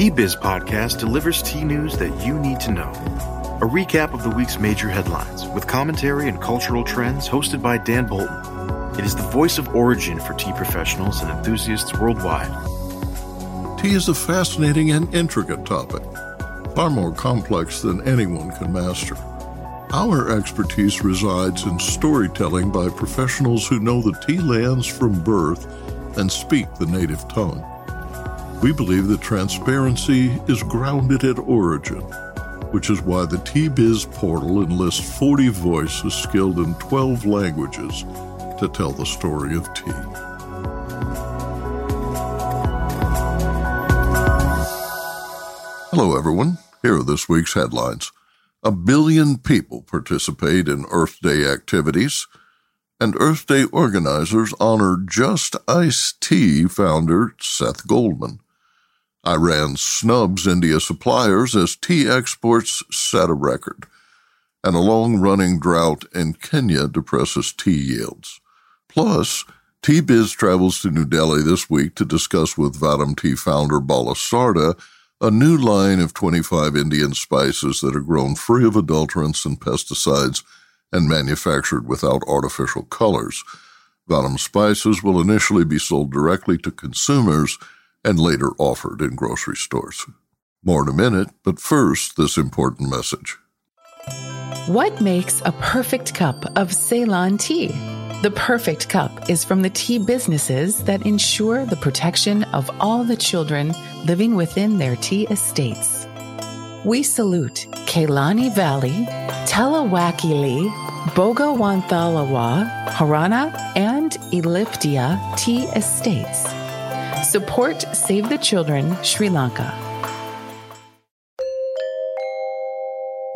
Tea Biz Podcast delivers tea news that you need to know. A recap of the week's major headlines with commentary and cultural trends hosted by Dan Bolton. It is the voice of origin for tea professionals and enthusiasts worldwide. Tea is a fascinating and intricate topic, far more complex than anyone can master. Our expertise resides in storytelling by professionals who know the tea lands from birth and speak the native tongue. We believe that transparency is grounded at origin, which is why the Tea Biz portal enlists 40 voices skilled in 12 languages to tell the story of tea. Hello, everyone. Here are this week's headlines. A billion people participate in Earth Day activities, and Earth Day organizers honor Just Ice Tea founder Seth Goldman. Iran snubs India suppliers as tea exports set a record, and a long running drought in Kenya depresses tea yields. Plus, Tea Biz travels to New Delhi this week to discuss with Vahdam Tea founder Bala Sarda a new line of 25 Indian spices that are grown free of adulterants and pesticides and manufactured without artificial colors. Vahdam spices will initially be sold directly to consumers and later offered in grocery stores. More in a minute, but first, this important message. What makes a perfect cup of Ceylon tea? The perfect cup is from the tea businesses that ensure the protection of all the children living within their tea estates. We salute Kelani Valley, Talawakelle, Bogawantalawa, Horana, and Elpitiya tea estates. Support Save the Children Sri Lanka.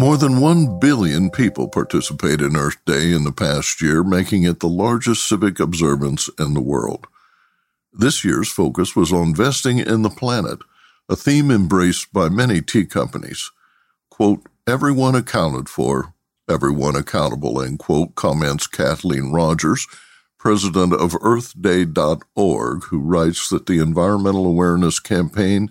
More than 1 billion people participate in Earth Day in the past year, making it the largest civic observance in the world. This year's focus was on investing in the planet, a theme embraced by many tea companies. Quote, everyone accounted for, everyone accountable, end quote, comments Kathleen Rogers, president of EarthDay.org, who writes that the environmental awareness campaign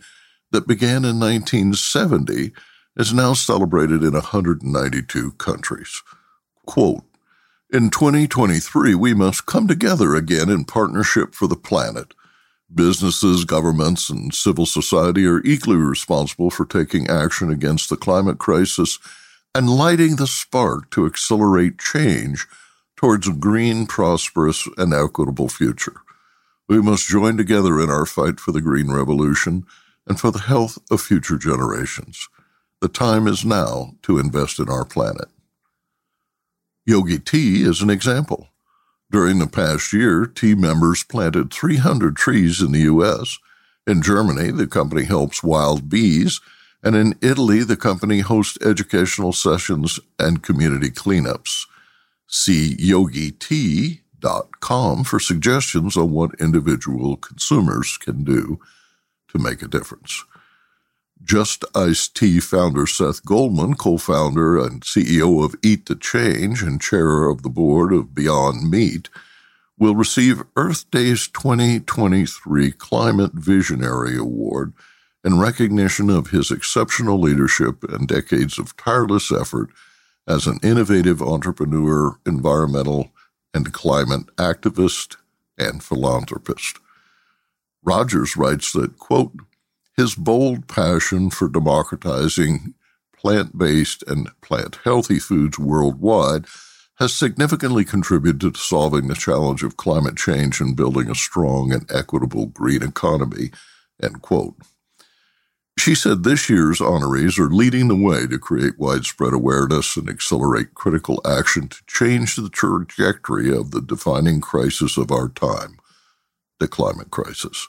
that began in 1970 is now celebrated in 192 countries. Quote, in 2023, we must come together again in partnership for the planet. Businesses, governments, and civil society are equally responsible for taking action against the climate crisis and lighting the spark to accelerate change towards a green, prosperous, and equitable future. We must join together in our fight for the green revolution and for the health of future generations. The time is now to invest in our planet. Yogi Tea is an example. During the past year, tea members planted 300 trees in the U.S. In Germany, the company helps wild bees, and in Italy, the company hosts educational sessions and community cleanups. See yogitea.com for suggestions on what individual consumers can do to make a difference. Just Ice Tea founder Seth Goldman, co founder and CEO of Eat to Change and chair of the board of Beyond Meat, will receive Earth Day's 2023 Climate Visionary Award in recognition of his exceptional leadership and decades of tireless effort as an innovative entrepreneur, environmental, and climate activist and philanthropist. Rogers writes that, quote, his bold passion for democratizing plant based and plant healthy foods worldwide has significantly contributed to solving the challenge of climate change and building a strong and equitable green economy. End quote. She said this year's honorees are leading the way to create widespread awareness and accelerate critical action to change the trajectory of the defining crisis of our time, the climate crisis.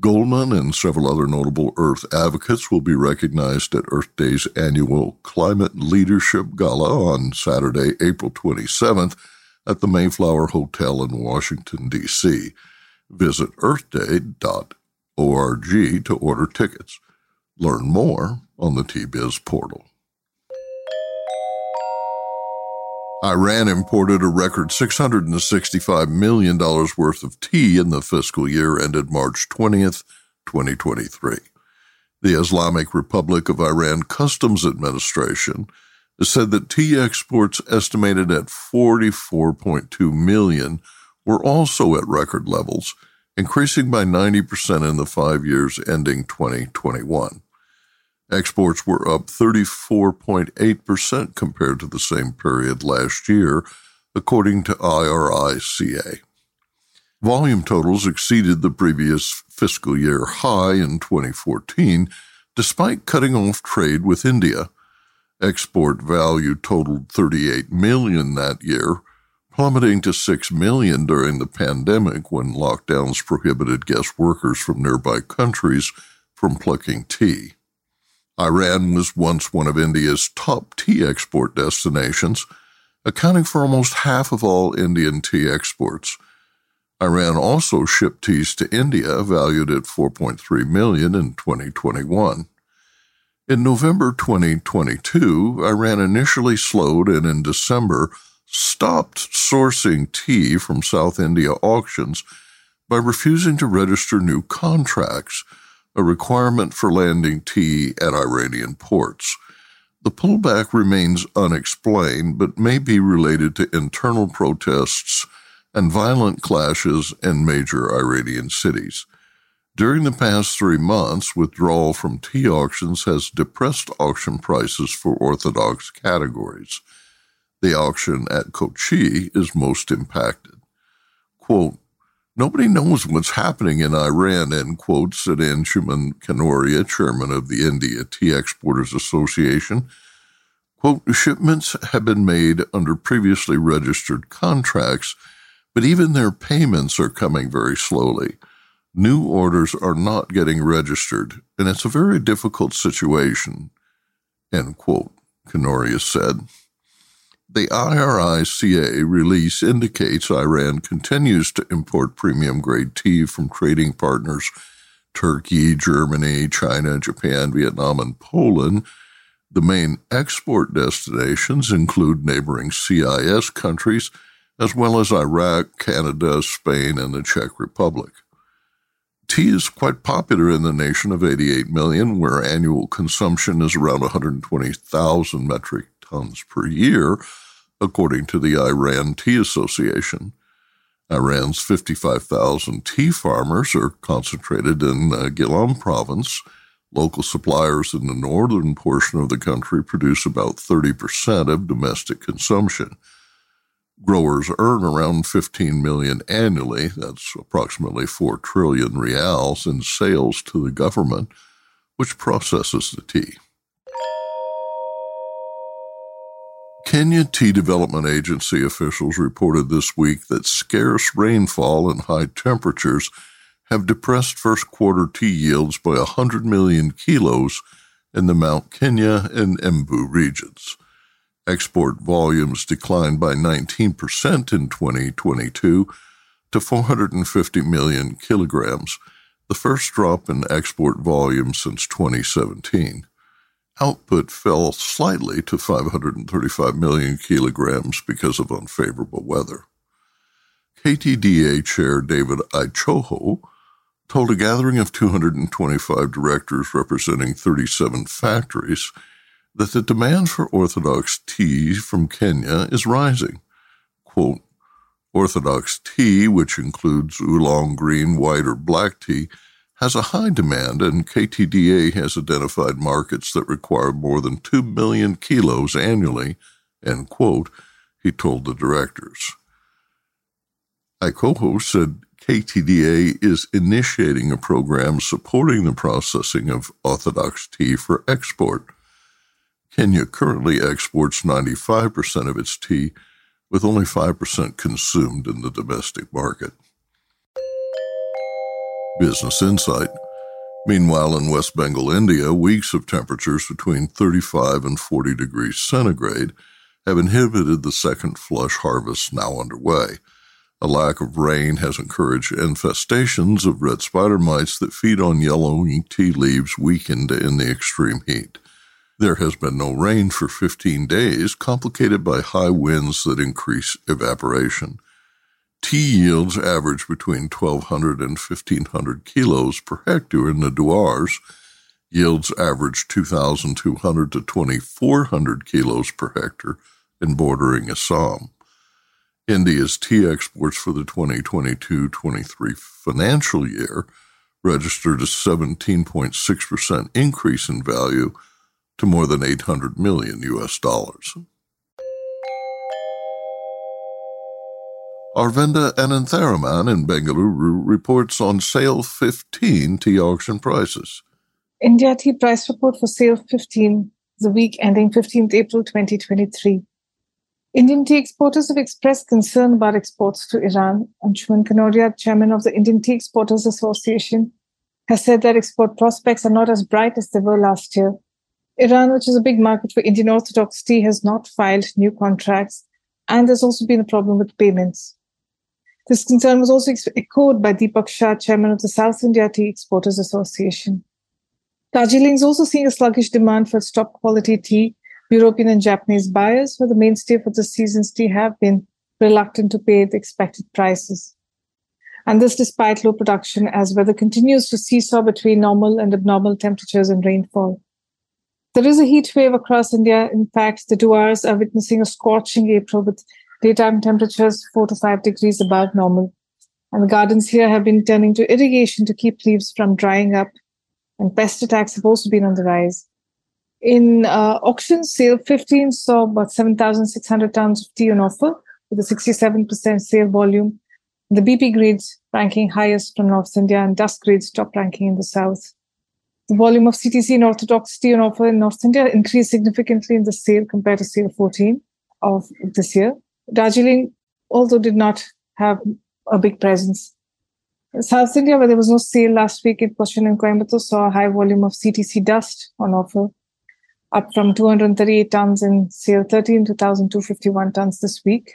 Goldman and several other notable Earth advocates will be recognized at Earth Day's annual Climate Leadership Gala on Saturday, April 27th at the Mayflower Hotel in Washington, D.C. Visit earthday.org to order tickets. Learn more on the Tea Biz portal. Iran imported a record $665 million worth of tea in the fiscal year ended March 20th, 2023. The Islamic Republic of Iran Customs Administration said that tea exports estimated at 44.2 million were also at record levels, increasing by 90% in the five years ending 2021. Exports were up 34.8% compared to the same period last year, according to IRICA. Volume totals exceeded the previous fiscal year high in 2014, despite cutting off trade with India. Export value totaled 38 million that year, plummeting to 6 million during the pandemic when lockdowns prohibited guest workers from nearby countries from plucking tea. Iran was once one of India's top tea export destinations, accounting for almost half of all Indian tea exports. Iran also shipped teas to India valued at 4.3 million in 2021. In November 2022, Iran initially slowed and in December stopped sourcing tea from South India auctions by refusing to register new contracts a requirement for landing tea at Iranian ports. The pullback remains unexplained, but may be related to internal protests and violent clashes in major Iranian cities. During the past three months, withdrawal from tea auctions has depressed auction prices for orthodox categories. The auction at Kochi is most impacted. Quote, Nobody knows what's happening in Iran, end quote, said Anshuman Kanoria, chairman of the India Tea Exporters Association. Quote, shipments have been made under previously registered contracts, but even their payments are coming very slowly. New orders are not getting registered, and it's a very difficult situation, end quote, Kanoria said. The IRICA release indicates Iran continues to import premium grade tea from trading partners Turkey, Germany, China, Japan, Vietnam, and Poland. The main export destinations include neighboring CIS countries, as well as Iraq, Canada, Spain, and the Czech Republic. Tea is quite popular in the nation of 88 million, where annual consumption is around 120,000 metric tons per year, according to the Iran Tea Association. Iran's 55,000 tea farmers are concentrated in uh, Gilan province. Local suppliers in the northern portion of the country produce about 30% of domestic consumption. Growers earn around 15 million annually, that's approximately 4 trillion rials in sales to the government, which processes the tea. Kenya Tea Development Agency officials reported this week that scarce rainfall and high temperatures have depressed first quarter tea yields by 100 million kilos in the Mount Kenya and Embu regions. Export volumes declined by 19% in 2022 to 450 million kilograms, the first drop in export volume since 2017 output fell slightly to 535 million kilograms because of unfavorable weather. KTDA Chair David Ichoho told a gathering of 225 directors representing 37 factories that the demand for Orthodox tea from Kenya is rising. Quote, Orthodox tea, which includes oolong green, white, or black tea, has a high demand, and KTDA has identified markets that require more than 2 million kilos annually, end quote, he told the directors. Ichoho said KTDA is initiating a program supporting the processing of Orthodox tea for export. Kenya currently exports 95% of its tea, with only 5% consumed in the domestic market. Business Insight. Meanwhile, in West Bengal, India, weeks of temperatures between 35 and 40 degrees centigrade have inhibited the second flush harvest now underway. A lack of rain has encouraged infestations of red spider mites that feed on yellowing tea leaves weakened in the extreme heat. There has been no rain for 15 days, complicated by high winds that increase evaporation. Tea yields average between 1,200 and 1,500 kilos per hectare in the Dooars, Yields average 2,200 to 2,400 kilos per hectare in bordering Assam. India's tea exports for the 2022 23 financial year registered a 17.6% increase in value to more than 800 million US dollars. Aravinda Anantharaman in Bengaluru reports on sale 15 tea auction prices. India tea price report for sale 15, the week ending 15th April 2023. Indian tea exporters have expressed concern about exports to Iran. Anshuman Kanoria, chairman of the Indian Tea Exporters Association, has said that export prospects are not as bright as they were last year. Iran, which is a big market for Indian Orthodox tea, has not filed new contracts, and there's also been a problem with payments. This concern was also echoed by Deepak Shah, chairman of the South India Tea Exporters Association. Darjeeling is also seeing a sluggish demand for its top quality tea. European and Japanese buyers, who are the mainstay for the season's tea, have been reluctant to pay the expected prices. And this despite low production, as weather continues to seesaw between normal and abnormal temperatures and rainfall. There is a heat wave across India. In fact, the Dooars are witnessing a scorching April with daytime temperatures 4 to 5 degrees above normal. And the gardens here have been turning to irrigation to keep leaves from drying up. And pest attacks have also been on the rise. In uh, auction sale, 15 saw about 7,600 tons of tea on offer with a 67% sale volume. The BP grades ranking highest from North India and dust grades top ranking in the South. The volume of CTC and Orthodox tea on offer in North India increased significantly in the sale compared to sale 14 of this year. Darjeeling also did not have a big presence. South India, where there was no sale last week in Cochin and Coimbatore, saw a high volume of CTC dust on offer, up from 238 tons in sale 13 to 1,251 tons this week,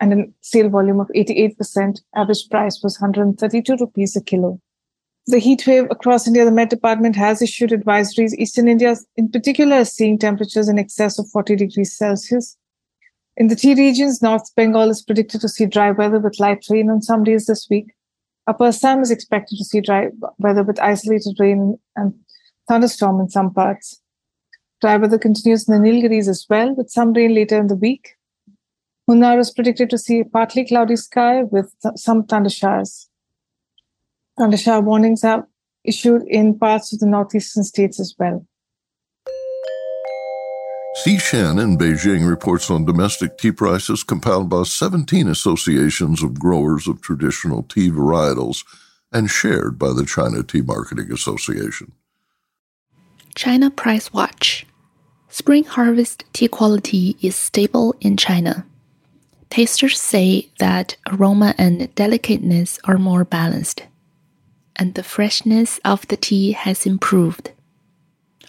and a sale volume of 88%. Average price was 132 rupees a kilo. The heat wave across India, the Met Department has issued advisories. Eastern India, in particular, is seeing temperatures in excess of 40 degrees Celsius. In the tea regions, North Bengal is predicted to see dry weather with light rain on some days this week. Upper Assam is expected to see dry weather with isolated rain and thunderstorm in some parts. Dry weather continues in the Nilgiris as well, with some rain later in the week. Munnar is predicted to see a partly cloudy sky with th- some thunder showers. Thunder shower warnings are issued in parts of the northeastern states as well. Shen in Beijing reports on domestic tea prices compiled by 17 associations of growers of traditional tea varietals and shared by the China Tea Marketing Association. China Price Watch Spring harvest tea quality is stable in China. Tasters say that aroma and delicateness are more balanced, and the freshness of the tea has improved.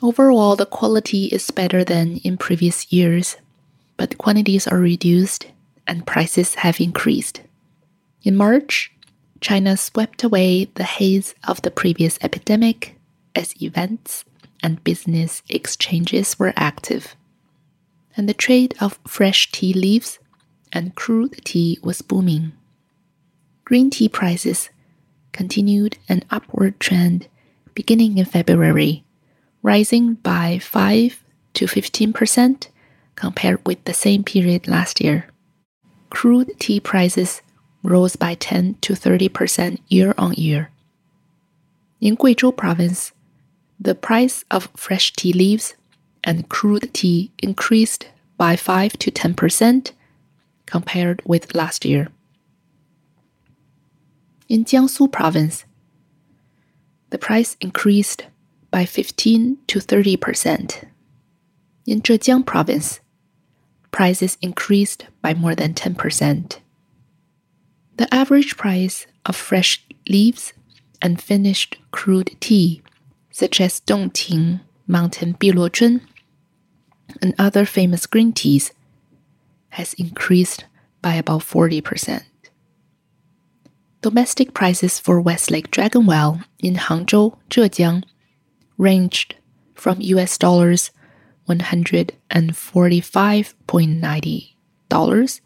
Overall, the quality is better than in previous years, but quantities are reduced and prices have increased. In March, China swept away the haze of the previous epidemic as events and business exchanges were active. And the trade of fresh tea leaves and crude tea was booming. Green tea prices continued an upward trend beginning in February rising by 5 to 15% compared with the same period last year. Crude tea prices rose by 10 to 30% year on year. In Guizhou province, the price of fresh tea leaves and crude tea increased by 5 to 10% compared with last year. In Jiangsu province, the price increased by 15 to 30 percent. In Zhejiang province, prices increased by more than 10 percent. The average price of fresh leaves and finished crude tea, such as Dongting Mountain Biluochun and other famous green teas, has increased by about 40 percent. Domestic prices for Westlake Dragonwell in Hangzhou, Zhejiang ranged from US dollars 145.90 dollars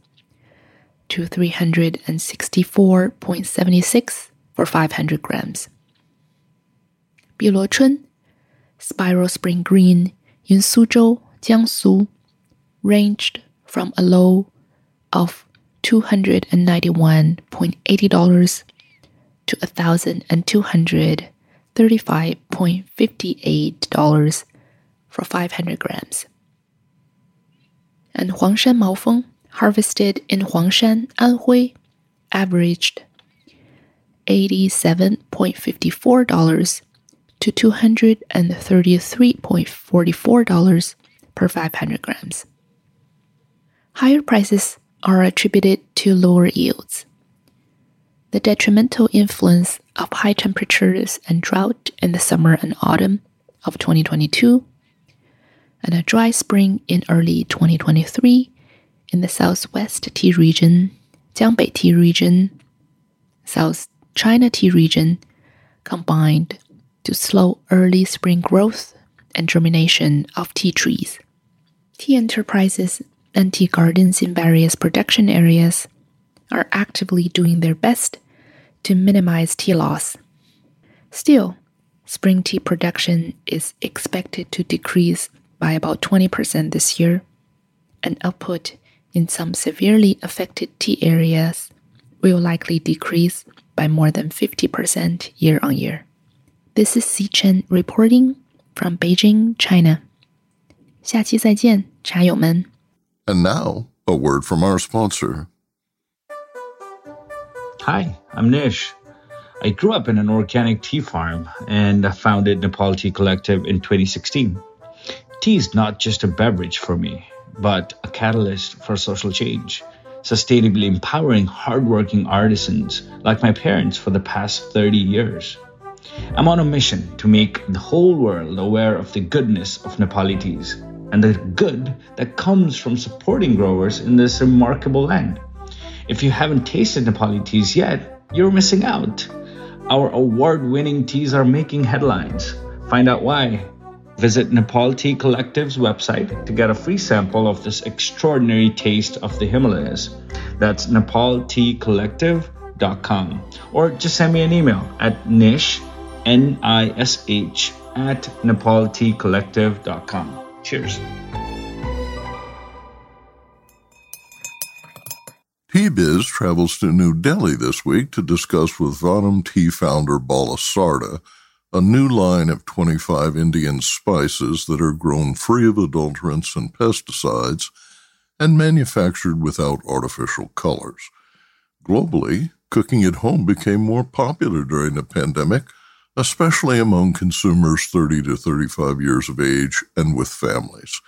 to 364.76 for 500 grams. Biluochun Spiral Spring Green in Suzhou, Jiangsu, ranged from a low of $291.80 to $1,235.58 for 500 grams. And Huangshan Maofeng, harvested in Huangshan, Anhui, averaged $87.54 to $233.44 per 500 grams. Higher prices are attributed to lower yields. The detrimental influence of high temperatures and drought in the summer and autumn of 2022, and a dry spring in early 2023 in the southwest tea region, Jiangbei tea region, South China tea region combined to slow early spring growth and germination of tea trees. Tea enterprises and tea gardens in various production areas are actively doing their best to minimize tea loss. Still, spring tea production is expected to decrease by about 20% this year, and output in some severely affected tea areas will likely decrease by more than 50% year on year. This is Si Chen reporting from Beijing, China. 下期再见，茶友们。And now, a word from our sponsor. Hi, I'm Nish. I grew up in an organic tea farm and founded Nepal Tea Collective in 2016. Tea is not just a beverage for me, but a catalyst for social change sustainably empowering hardworking artisans like my parents for the past 30 years. I'm on a mission to make the whole world aware of the goodness of Nepali teas and the good that comes from supporting growers in this remarkable land. If you haven't tasted Nepali teas yet, you're missing out. Our award winning teas are making headlines. Find out why Visit Nepal Tea Collective's website to get a free sample of this extraordinary taste of the Himalayas. That's nepalteacollective.com. Or just send me an email at nish, N I S H, at nepalteacollective.com. Cheers. Tea Biz travels to New Delhi this week to discuss with Vahdam Tea founder Bala Sarda a new line of 25 Indian spices that are grown free of adulterants and pesticides and manufactured without artificial colors. Globally, cooking at home became more popular during the pandemic, especially among consumers 30 to 35 years of age and with families.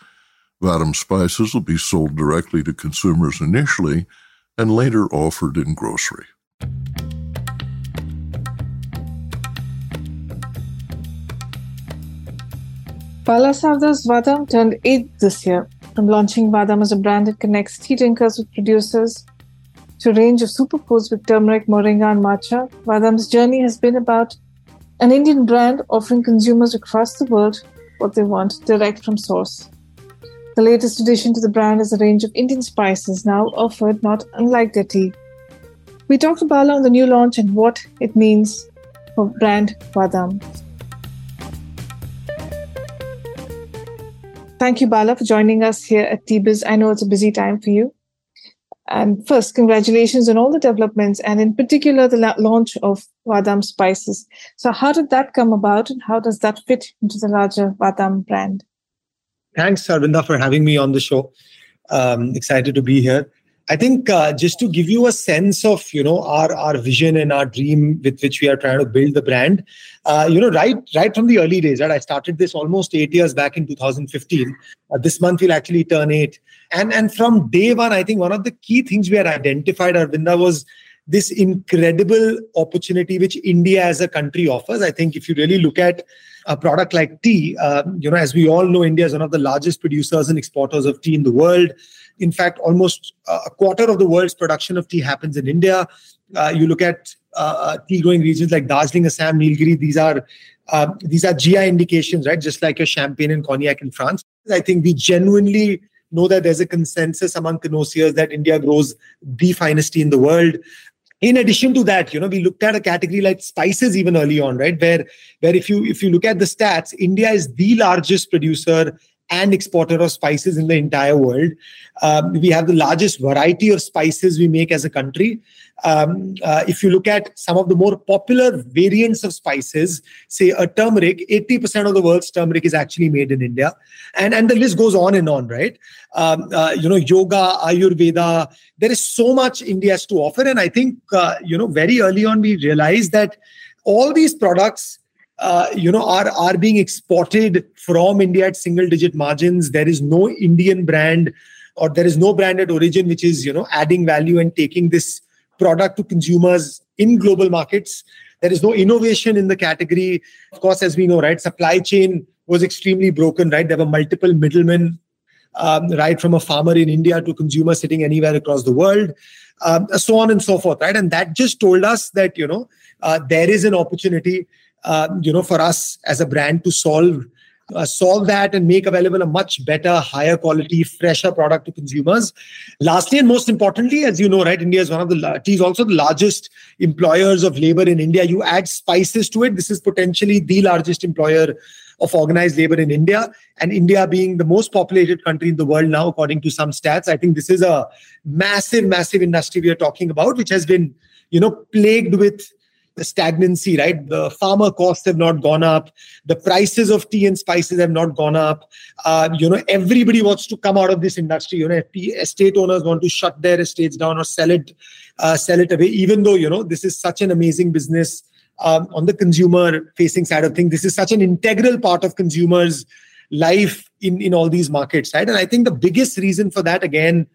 Vahdam spices will be sold directly to consumers initially and later offered in grocery. Bala Sarda's Vahdam turned 8 this year. From launching Vahdam as a brand that connects tea drinkers with producers to a range of superfoods with turmeric, moringa, and matcha, Vahdam's journey has been about an Indian brand offering consumers across the world what they want direct from source. The latest addition to the brand is a range of Indian spices now offered not unlike their tea. We talked to Bala on the new launch and what it means for brand Vahdam. Thank you, Bala, for joining us here at Tea Biz. I know it's a busy time for you. And first, congratulations on all the developments and in particular the la- launch of Vahdam Spices. So, how did that come about and how does that fit into the larger Vahdam brand? Thanks, Aravinda, for having me on the show. Um, excited to be here. I think uh, just to give you a sense of you know our our vision and our dream with which we are trying to build the brand, uh, you know right right from the early days. Right, I started this almost eight years back in 2015. Uh, this month we'll actually turn eight, and and from day one, I think one of the key things we had identified, Aravinda, was this incredible opportunity which India as a country offers. I think if you really look at a product like tea, uh, you know, as we all know, India is one of the largest producers and exporters of tea in the world. In fact, almost a quarter of the world's production of tea happens in India. Uh, you look at uh, uh tea growing regions like Darjeeling, Assam, Nilgiri. These are uh, these are GI indications, right? Just like your champagne and cognac in France. I think we genuinely know that there's a consensus among connoisseurs that India grows the finest tea in the world. In addition to that you know we looked at a category like spices even early on right? Where where if you if you look at the stats india is the largest producer and exporter of spices in the entire world. Um, we have the largest variety of spices we make as a country. Um, uh, if you look at some of the more popular variants of spices, say a turmeric, 80% of the world's turmeric is actually made in India. And, and the list goes on and on, right? Um, uh, you know, yoga, Ayurveda, there is so much India has to offer. And I think, uh, you know, very early on, we realized that all these products uh, you know are are being exported from India at single digit margins. There is no Indian brand or there is no brand at origin which is you know adding value and taking this product to consumers in global markets. There is no innovation in the category. Of course, as we know, right, supply chain was extremely broken. Right, there were multiple middlemen, um, right, from a farmer in India to consumer sitting anywhere across the world. Um, so on and so forth, right? And that just told us that you know uh, there is an opportunity uh, you know, for us as a brand to solve uh, solve that and make available a much better, higher quality, fresher product to consumers. Lastly, and most importantly, as you know, right, India is one of the tea is also the largest employers of labor in India. You add spices to it, this is potentially the largest employer of organized labor in India. And India being the most populated country in the world now, according to some stats, I think this is a massive, massive industry we are talking about, which has been, you know, plagued with the stagnancy, right? The farmer costs have not gone up. The prices of tea and spices have not gone up. Uh, you know, everybody wants to come out of this industry. You know, estate owners want to shut their estates down or sell it, uh, sell it away. Even though you know this is such an amazing business um, on the consumer-facing side of things, this is such an integral part of consumers' life in in all these markets, right? And I think the biggest reason for that again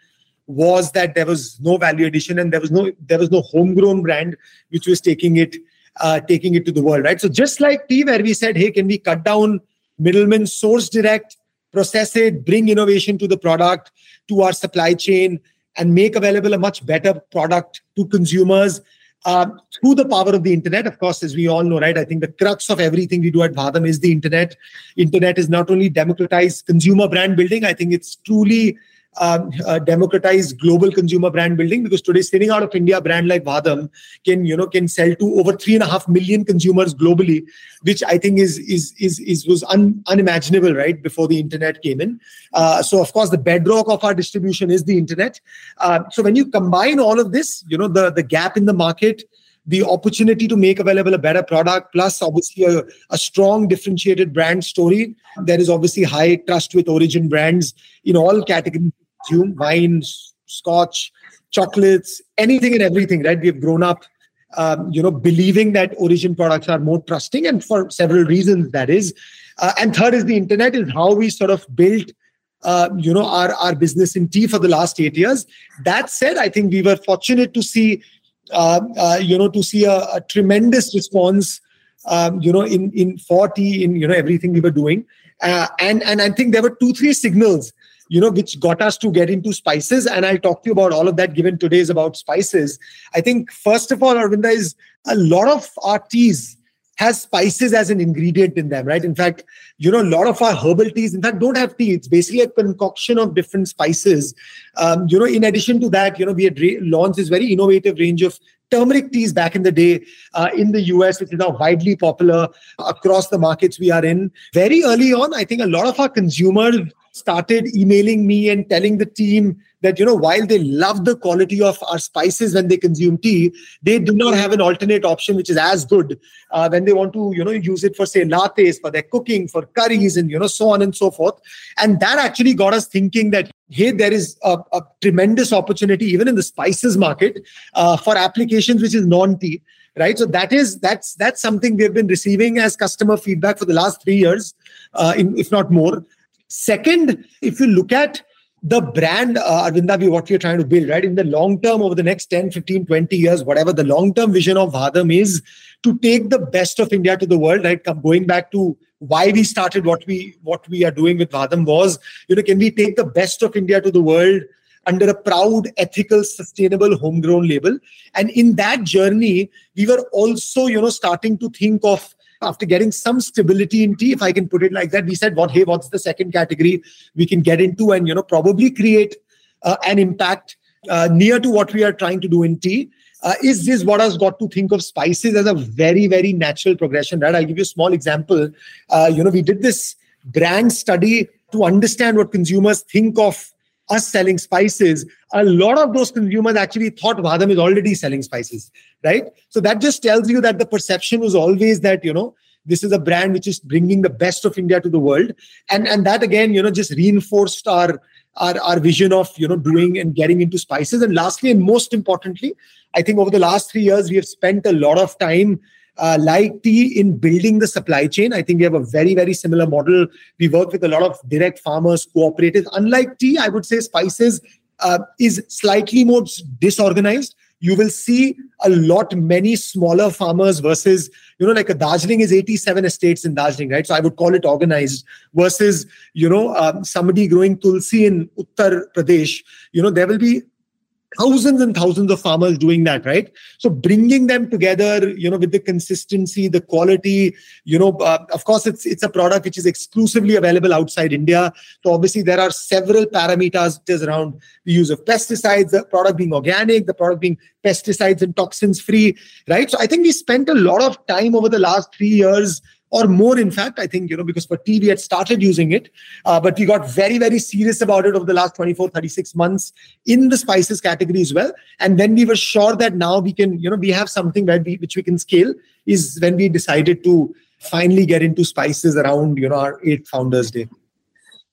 was that there was no value addition and there was no there was no homegrown brand which was taking it uh, taking it to the world right? So just like tea where we said hey can we cut down middlemen source direct process it bring innovation to the product to our supply chain and make available a much better product to consumers uh, through the power of the internet of course as we all know right? I think the crux of everything we do at Vahdam is the internet. Internet is not only democratized consumer brand building i think it's truly um, uh, democratize global consumer brand building because today sitting out of India, brand like Vahdam can you know can sell to over three and a half million consumers globally, which I think is is is, is was un, unimaginable right before the internet came in. Uh, so of course the bedrock of our distribution is the internet. Uh, so when you combine all of this, you know the the gap in the market the opportunity to make available a better product, plus obviously a, a, strong differentiated brand story. There is obviously high trust with origin brands in all categories consume wines, scotch, chocolates, anything and everything, right? We've grown up, um, you know, believing that origin products are more trusting, and for several reasons that is. Uh, and third is the internet is how we sort of built, uh, you know, our our business in tea for the last eight years. That said, I think we were fortunate to see, uh, uh you know, to see a, a tremendous response, um, you know, in in for tea in you know everything we were doing. Uh, and and I think there were two three signals you know, which got us to get into spices. And I'll talk to you about all of that given today is about spices. I think, first of all, Aravinda, is a lot of our teas has spices as an ingredient in them, right? In fact, you know, a lot of our herbal teas, in fact, don't have tea. It's basically a concoction of different spices. Um, you know, in addition to that, you know, we had re- launched this very innovative range of turmeric teas back in the day uh, in the US, which is now widely popular across the markets we are in. Very early on, I think a lot of our consumers started emailing me and telling the team that you know while they love the quality of our spices when they consume tea they do not have an alternate option which is as good uh, when they want to you know use it for say lattes for their cooking for curries and you know so on and so forth. And that actually got us thinking that hey there is a, a tremendous opportunity even in the spices market uh, for applications which is non tea right? So that is that's that's something we have been receiving as customer feedback for the last 3 years uh, in, if not more Second, if you look at the brand, uh, Aravinda, what we're trying to build, right? In the long term, over the next 10, 15, 20 years, whatever the long term vision of Vahdam is to take the best of India to the world, right? Going back to why we started what we what we are doing with Vahdam was, you know, can we take the best of India to the world under a proud, ethical, sustainable, homegrown label? And in that journey, we were also, you know, starting to think of after getting some stability in tea, if I can put it like that, we said, "What? Hey, what's the second category we can get into and you know probably create uh, an impact uh, near to what we are trying to do in tea?" uh, is this what has got to think of spices as a very very natural progression right i'll give you a small example uh, you know we did this brand study to understand what consumers think of us selling spices, a lot of those consumers actually thought Vahdam is already selling spices, right? So that just tells you that the perception was always that, you know, this is a brand which is bringing the best of India to the world. And, and that again, you know, just reinforced our, our, our vision of, you know, doing and getting into spices. And lastly, and most importantly, I think over the last three years, we have spent a lot of time uh, like tea in building the supply chain. I think we have a very, very similar model. We work with a lot of direct farmers, cooperatives. Unlike tea, I would say spices uh, is slightly more disorganized. You will see a lot many smaller farmers versus, you know, like a Darjeeling is 87 estates in Darjeeling, right? So I would call it organized versus, you know, um, somebody growing tulsi in Uttar Pradesh. You know, there will be thousands and thousands of farmers doing that right? So bringing them together you know with the consistency the quality you know uh, of course it's it's a product which is exclusively available outside india. So obviously there are several parameters around the use of pesticides the product being organic the product being pesticides and toxins free right? So i think we spent a lot of time over the last 3 years or more in fact i think you know because for tea we had started using it uh, but we got very very serious about it over the last 24 36 months in the spices category as well. And then we were sure that now we can you know we have something that we, which we can scale is when we decided to finally get into spices around you know our eight founders day.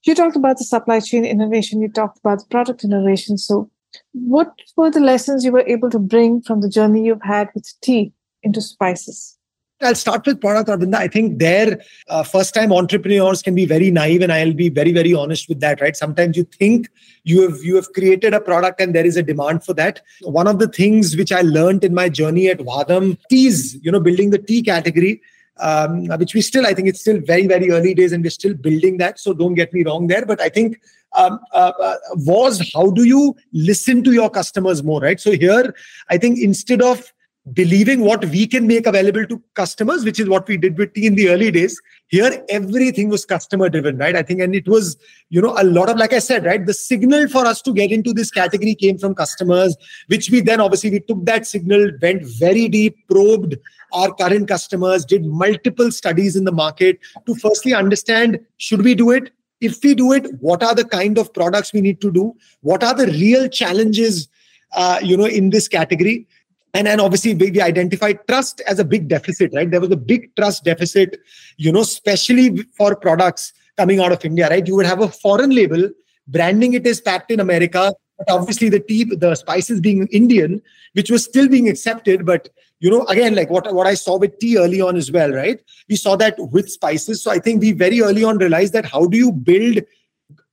You talked about the supply chain innovation. You talked about the product innovation. So what were the lessons you were able to bring from the journey you've had with tea into spices I'll start with product Aravinda. I think their uh, first time entrepreneurs can be very naive, and I'll be very, very honest with that, right? Sometimes you think you have you have created a product and there is a demand for that. One of the things which I learned in my journey at Vahdam, teas, you know, building the tea category, um, which we still, I think it's still very, very early days and we're still building that. So don't get me wrong there. But I think um, uh, uh, was how do you listen to your customers more, right? So here, I think instead of believing what we can make available to customers, which is what we did with in the early days. Here, everything was customer driven, right? I think, and it was, you know, a lot of, like I said, right, the signal for us to get into this category came from customers, which we then obviously we took that signal, went very deep, probed our current customers, did multiple studies in the market to firstly understand should we do it? If we do it, what are the kind of products we need to do? What are the real challenges, uh, you know, in this category? And then obviously we, we identified trust as a big deficit right? There was a big trust deficit you know especially for products coming out of india right? You would have a foreign label branding it as packed in america but obviously the tea the spices being indian which was still being accepted. But you know again like what, what i saw with tea early on as well right? We saw that with spices. So i think we very early on realized that how do you build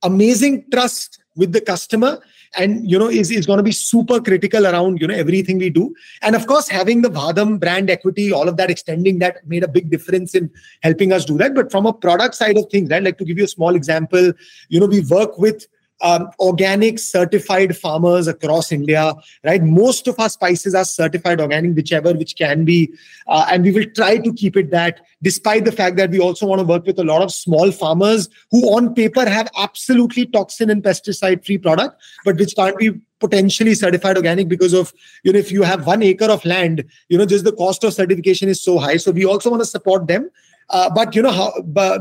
amazing trust with the customer and you know is, is going to be super critical around you know everything we do. And of course having the Vahdam brand equity all of that extending that made a big difference in helping us do that. But from a product side of things i'd like to give you a small example you know we work with um, organic certified farmers across India, right? Most of our spices are certified organic, whichever which can be, uh, and we will try to keep it that. Despite the fact that we also want to work with a lot of small farmers who, on paper, have absolutely toxin and pesticide free product, but which can't be potentially certified organic because of you know if you have one acre of land you know just the cost of certification is so high so we also want to support them uh, but you know how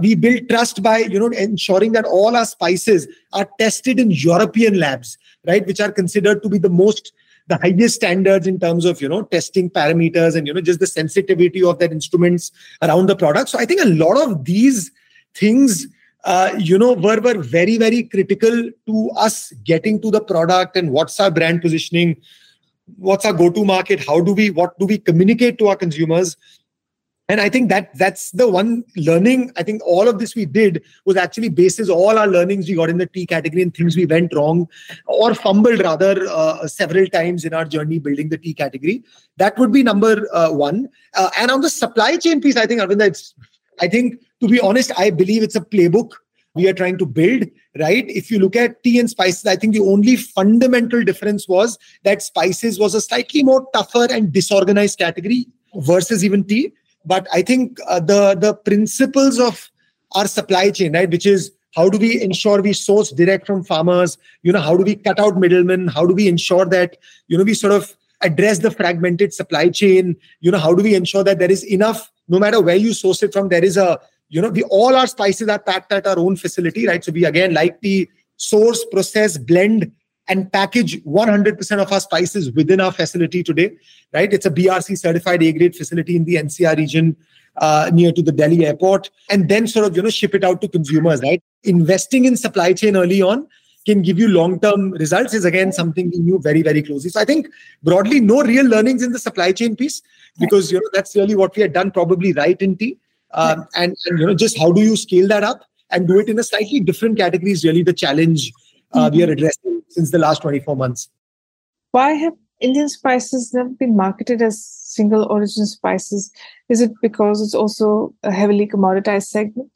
we build trust by you know ensuring that all our spices are tested in European labs, right, which are considered to be the most the highest standards in terms of you know testing parameters and you know just the sensitivity of their instruments around the product. So I think a lot of these things. Uh, you know, were, were very, very critical to us getting to the product and what's our brand positioning, what's our go-to market, how do we, what do we communicate to our consumers, and i think that that's the one learning i think all of this we did was actually basis all our learnings we got in the tea category and things we went wrong or fumbled rather uh, several times in our journey building the tea category. That would be number uh, one. Uh, and on the supply chain piece i think Arvind, it's i think to be honest i believe it's a playbook we are trying to build right? If you look at tea and spices i think the only fundamental difference was that spices was a slightly more tougher and disorganized category versus even tea but I think uh, the the principles of our supply chain, right, which is how do we ensure we source direct from farmers? You know, how do we cut out middlemen? How do we ensure that you know we sort of address the fragmented supply chain you know how do we ensure that there is enough no matter where you source it from there is a you know we all our spices are packed at our own facility right so we again like the source process blend and package 100% of our spices within our facility today right? It's a brc certified a grade facility in the ncr region uh, near to the delhi airport and then sort of you know ship it out to consumers right? Investing in supply chain early on can give you long term results is again something we knew very very closely. So i think broadly no real learnings in the supply chain piece because you know that's really what we had done probably right in tea. Um, and, and you know just how do you scale that up and do it in a slightly different category is really the challenge uh, we are mm-hmm. addressing since the last 24 months why have indian spices never been marketed as single origin spices is it because it's also a heavily commoditized segment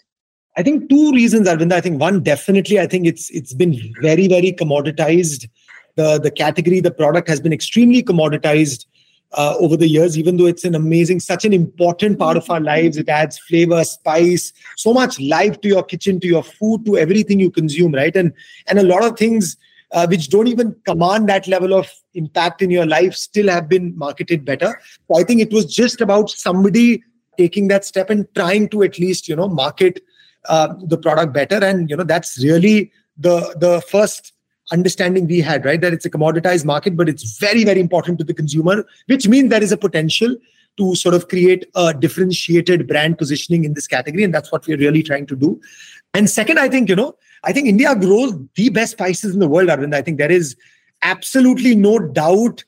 I think two reasons, Aravinda. I think one, definitely, I think it's it's been very, very commoditized. The the category, the product has been extremely commoditized uh, over the years. Even though it's an amazing, such an important part of our lives, it adds flavor, spice, so much life to your kitchen, to your food, to everything you consume, right? And and a lot of things uh, which don't even command that level of impact in your life still have been marketed better. So I think it was just about somebody taking that step and trying to at least you know market uh, the product better and you know that's really the the first understanding we had right? That it's a commoditized market but it's very very important to the consumer which means there is a potential to sort of create a differentiated brand positioning in this category and that's what we're really trying to do. And second i think you know i think india grows the best spices in the world arvind. I think there is absolutely no doubt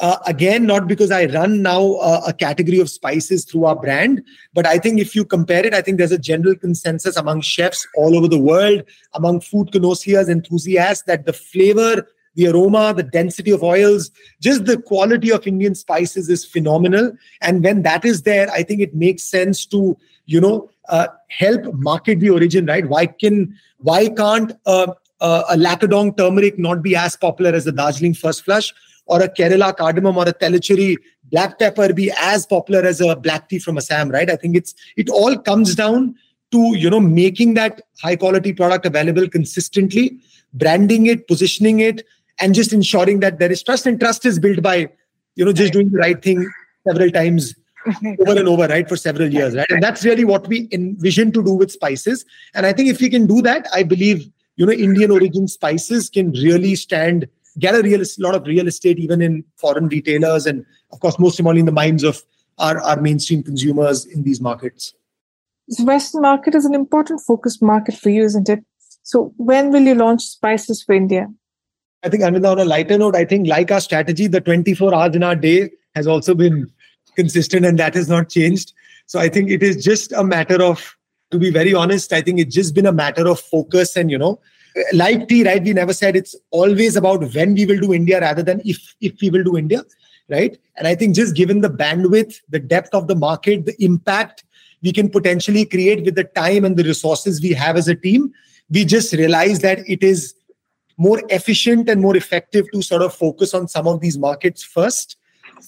uh, again, not because I run now uh, a category of spices through our brand, but I think if you compare it, I think there's a general consensus among chefs all over the world, among food connoisseurs, enthusiasts, that the flavor, the aroma, the density of oils, just the quality of Indian spices is phenomenal. And when that is there, I think it makes sense to, you know, uh, help market the origin, right? Why can, why can't uh, uh, a Lakadong turmeric not be as popular as the Darjeeling First Flush? Or a Kerala cardamom or a Tellicherry black pepper be as popular as a black tea from Assam, right? I think it's it all comes down to you know making that high quality product available consistently, branding it, positioning it, and just ensuring that there is trust. And trust is built by you know just doing the right thing several times over and over, right, for several years, right? And that's really what we envision to do with spices. And I think if we can do that, I believe you know Indian origin spices can really stand get a real lot of real estate even in foreign retailers and of course most importantly in the minds of our, our mainstream consumers in these markets. The western market is an important focus market for you isn't it? So when will you launch spices for india? I think and on a lighter note i think like our strategy the 24 hours in our day has also been consistent and that has not changed. So i think it is just a matter of to be very honest i think it's just been a matter of focus and you know like tea, right? We never said it's always about when we will do India rather than if if we will do India, right? And I think just given the bandwidth, the depth of the market, the impact we can potentially create with the time and the resources we have as a team, we just realize that it is more efficient and more effective to sort of focus on some of these markets first.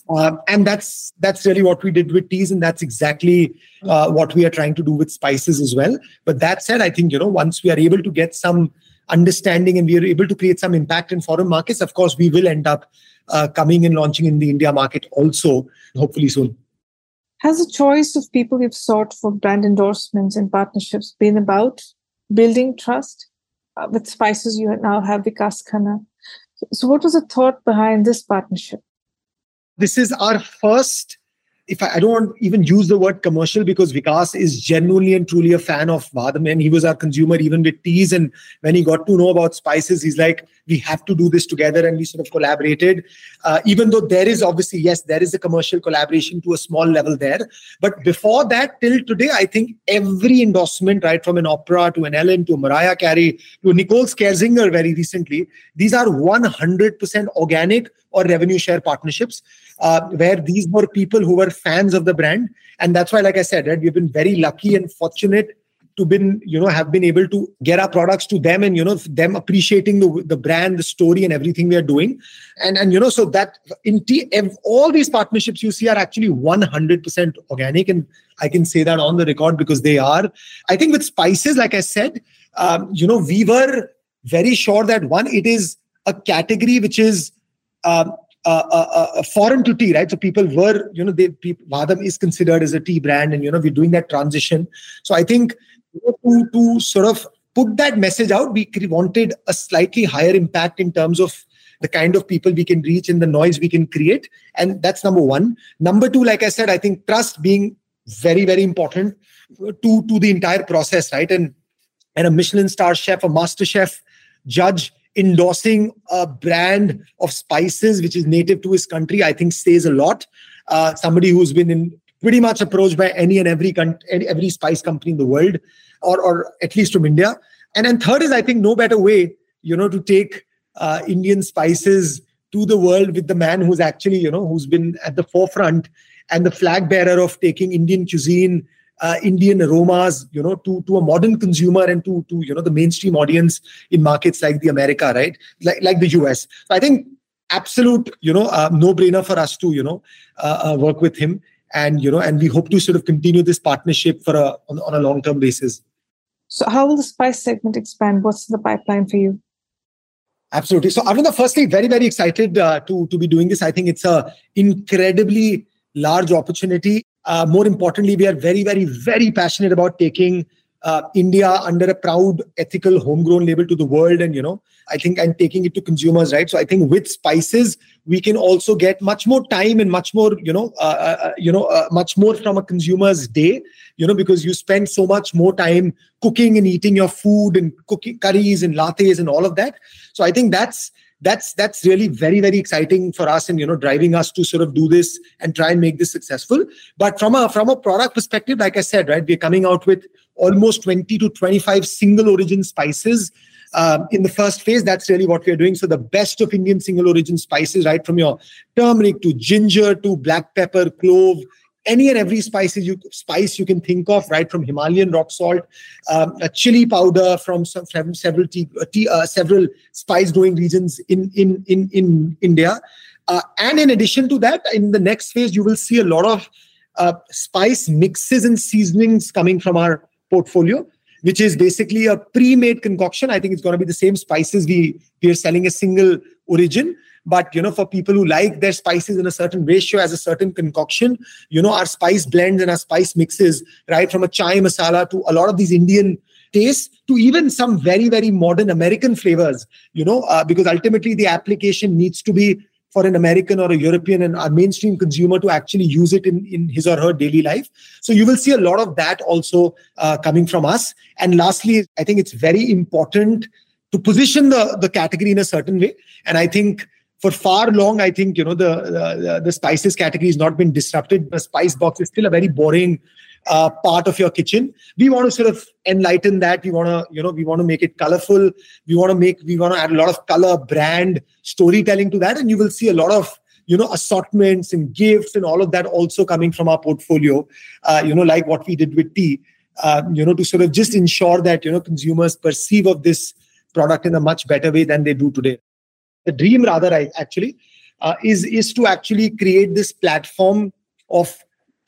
Um, and that's that's really what we did with teas, and that's exactly uh, what we are trying to do with spices as well. But that said, I think you know once we are able to get some understanding and we are able to create some impact in foreign markets, of course, we will end up uh, coming and launching in the India market also, hopefully soon. Has the choice of people you've sought for brand endorsements and partnerships been about building trust? Uh, with Spices, you now have Vikas Khanna. So, what was the thought behind this partnership? This is our first if I, I, don't even use the word commercial because Vikas is genuinely and truly a fan of Vahdam and he was our consumer even with teas. And when he got to know about spices, he's like, we have to do this together. And we sort of collaborated. Uh, even though there is obviously, yes, there is a commercial collaboration to a small level there. But before that, till today, I think every endorsement, right from an Oprah to an Ellen to Mariah Carey to Nicole Scherzinger very recently, these are 100% organic or revenue share partnerships uh, where these were people who were fans of the brand. And that's why like i said right we've been very lucky and fortunate to been you know have been able to get our products to them and you know them appreciating the the brand the story and everything we are doing. And and you know so that in tea, all these partnerships you see are actually 100% organic. And i can say that on the record because they are. I think with spices like i said um, you know we were very sure that one it is a category which is um, uh, foreign to tea, right? So people were, you know, they Vahdam is considered as a tea brand, and you know we're doing that transition. So I think to to sort of put that message out, we wanted a slightly higher impact in terms of the kind of people we can reach and the noise we can create, and that's number one. Number two, like I said, I think trust being very very important to to the entire process, right? And and a Michelin star chef, a master chef judge endorsing a brand of spices which is native to his country, I think says a lot. Uh, somebody who's been in pretty much approached by any and every every spice company in the world, or or at least from India. And then third is I think no better way, you know, to take uh, Indian spices to the world with the man who's actually, you know, who's been at the forefront and the flag bearer of taking Indian cuisine uh, Indian aromas, you know, to to a modern consumer and to to you know the mainstream audience in markets like the America, right, like like the US. So I think absolute, you know, uh, no brainer for us to you know uh, uh, work with him, and you know, and we hope to sort of continue this partnership for a on, on a long term basis. So how will the spice segment expand? What's the pipeline for you? Absolutely. So, Aravinda, firstly, very, very excited uh, to, to be doing this. I think it's a incredibly large opportunity. Uh, more importantly, we are very, very, very passionate about taking uh, India under a proud, ethical, homegrown label to the world, and you know, I think, and taking it to consumers, right? So I think with spices, we can also get much more time and much more, you know, uh, uh, uh you know, uh, much more from a consumer's day, you know, because you spend so much more time cooking and eating your food and cooking curries and lattes and all of that. So I think that's that's that's really very very exciting for us and you know driving us to sort of do this and try and make this successful. But from a from a product perspective like i said right we're coming out with almost 20 to 25 single origin spices um, in the first phase. That's really what we're doing. So the best of indian single origin spices right from your turmeric to ginger to black pepper clove any and every spices you spice you can think of, right from Himalayan rock salt, um, a chili powder from, some, from several tea, uh, tea, uh, several spice growing regions in in in in India, uh, and in addition to that, in the next phase you will see a lot of uh, spice mixes and seasonings coming from our portfolio which is basically a pre-made concoction. I think it's going to be the same spices we we are selling a single origin, but you know, for people who like their spices in a certain ratio as a certain concoction, you know, our spice blends and our spice mixes, right from a chai masala to a lot of these Indian tastes to even some very very modern American flavors. You know, uh, because ultimately the application needs to be for an American or a European and a mainstream consumer to actually use it in, in his or her daily life. So you will see a lot of that also uh, coming from us. And lastly, I think it's very important to position the, the category in a certain way. And I think for far long, I think you know the, the the spices category has not been disrupted. The spice box is still a very boring uh, part of your kitchen. We want to sort of enlighten that. We want to you know we want to make it colorful. We want to make we want to add a lot of color, brand, storytelling to that, and you will see a lot of you know assortments and gifts and all of that also coming from our portfolio. Uh, you know, like what we did with tea. Uh, you know, to sort of just ensure that you know consumers perceive of this product in a much better way than they do today the dream rather I, actually uh, is is to actually create this platform of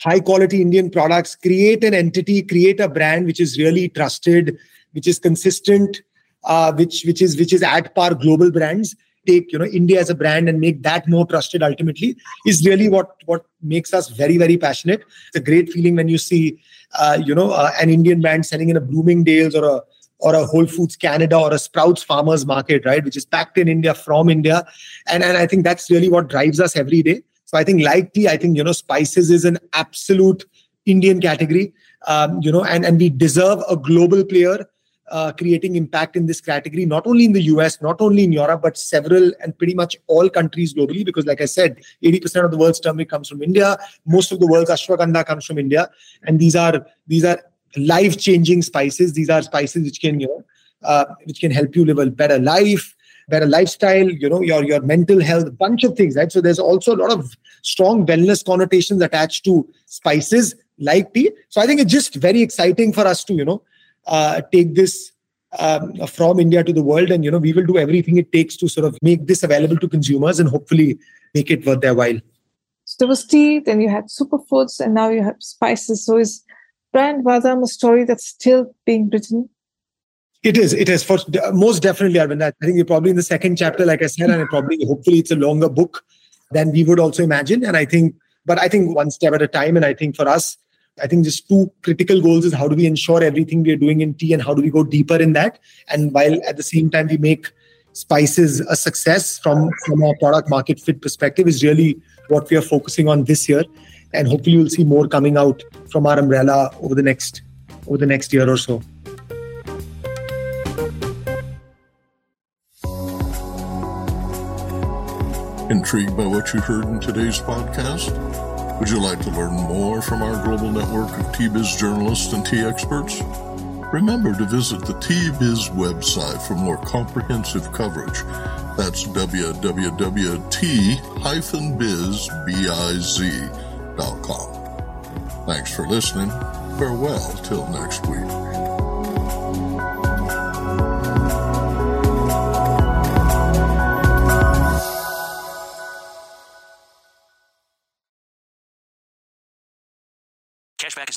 high quality indian products create an entity create a brand which is really trusted which is consistent uh, which which is which is at par global brands. Take you know india as a brand and make that more trusted ultimately is really what what makes us very very passionate. It's a great feeling when you see uh, you know uh, an indian brand selling in a bloomingdale's or a or a Whole Foods Canada or a Sprouts Farmers Market, right, which is packed in India from India, and and I think that's really what drives us every day. So I think like tea, I think you know spices is an absolute Indian category, um, you know, and and we deserve a global player. Uh, creating impact in this category, not only in the US, not only in Europe, but several and pretty much all countries globally. Because, like I said, 80% of the world's turmeric comes from India. Most of the world's ashwagandha comes from India, and these are these are life changing spices. These are spices which can you know uh, which can help you live a better life better lifestyle you know your your mental health bunch of things right? So there's also a lot of strong wellness connotations attached to spices like tea. So i think it's just very exciting for us to you know uh, take this um, from india to the world and you know we will do everything it takes to sort of make this available to consumers and hopefully make it worth their while. So there was tea then you had superfoods and now you have spices. So is brand Vahdam a story that's still being written? It is. It is for most definitely, Arvind. I think you're probably in the second chapter, like I said, and it probably hopefully it's a longer book. than we would also imagine. And I think, but I think one step at a time. And I think for us, I think just two critical goals is how do we ensure everything we're doing in tea and how do we go deeper in that? And while at the same time we make spices a success from, from a product market fit perspective is really what we are focusing on this year. And hopefully you'll see more coming out from our umbrella over the next over the next year or so. Intrigued by what you heard in today's podcast? Would you like to learn more from our global network of Tea Biz journalists and tea experts? Remember to visit the Tea Biz website for more comprehensive coverage. That's www.t-biz.com. Thanks for listening. Farewell till next week.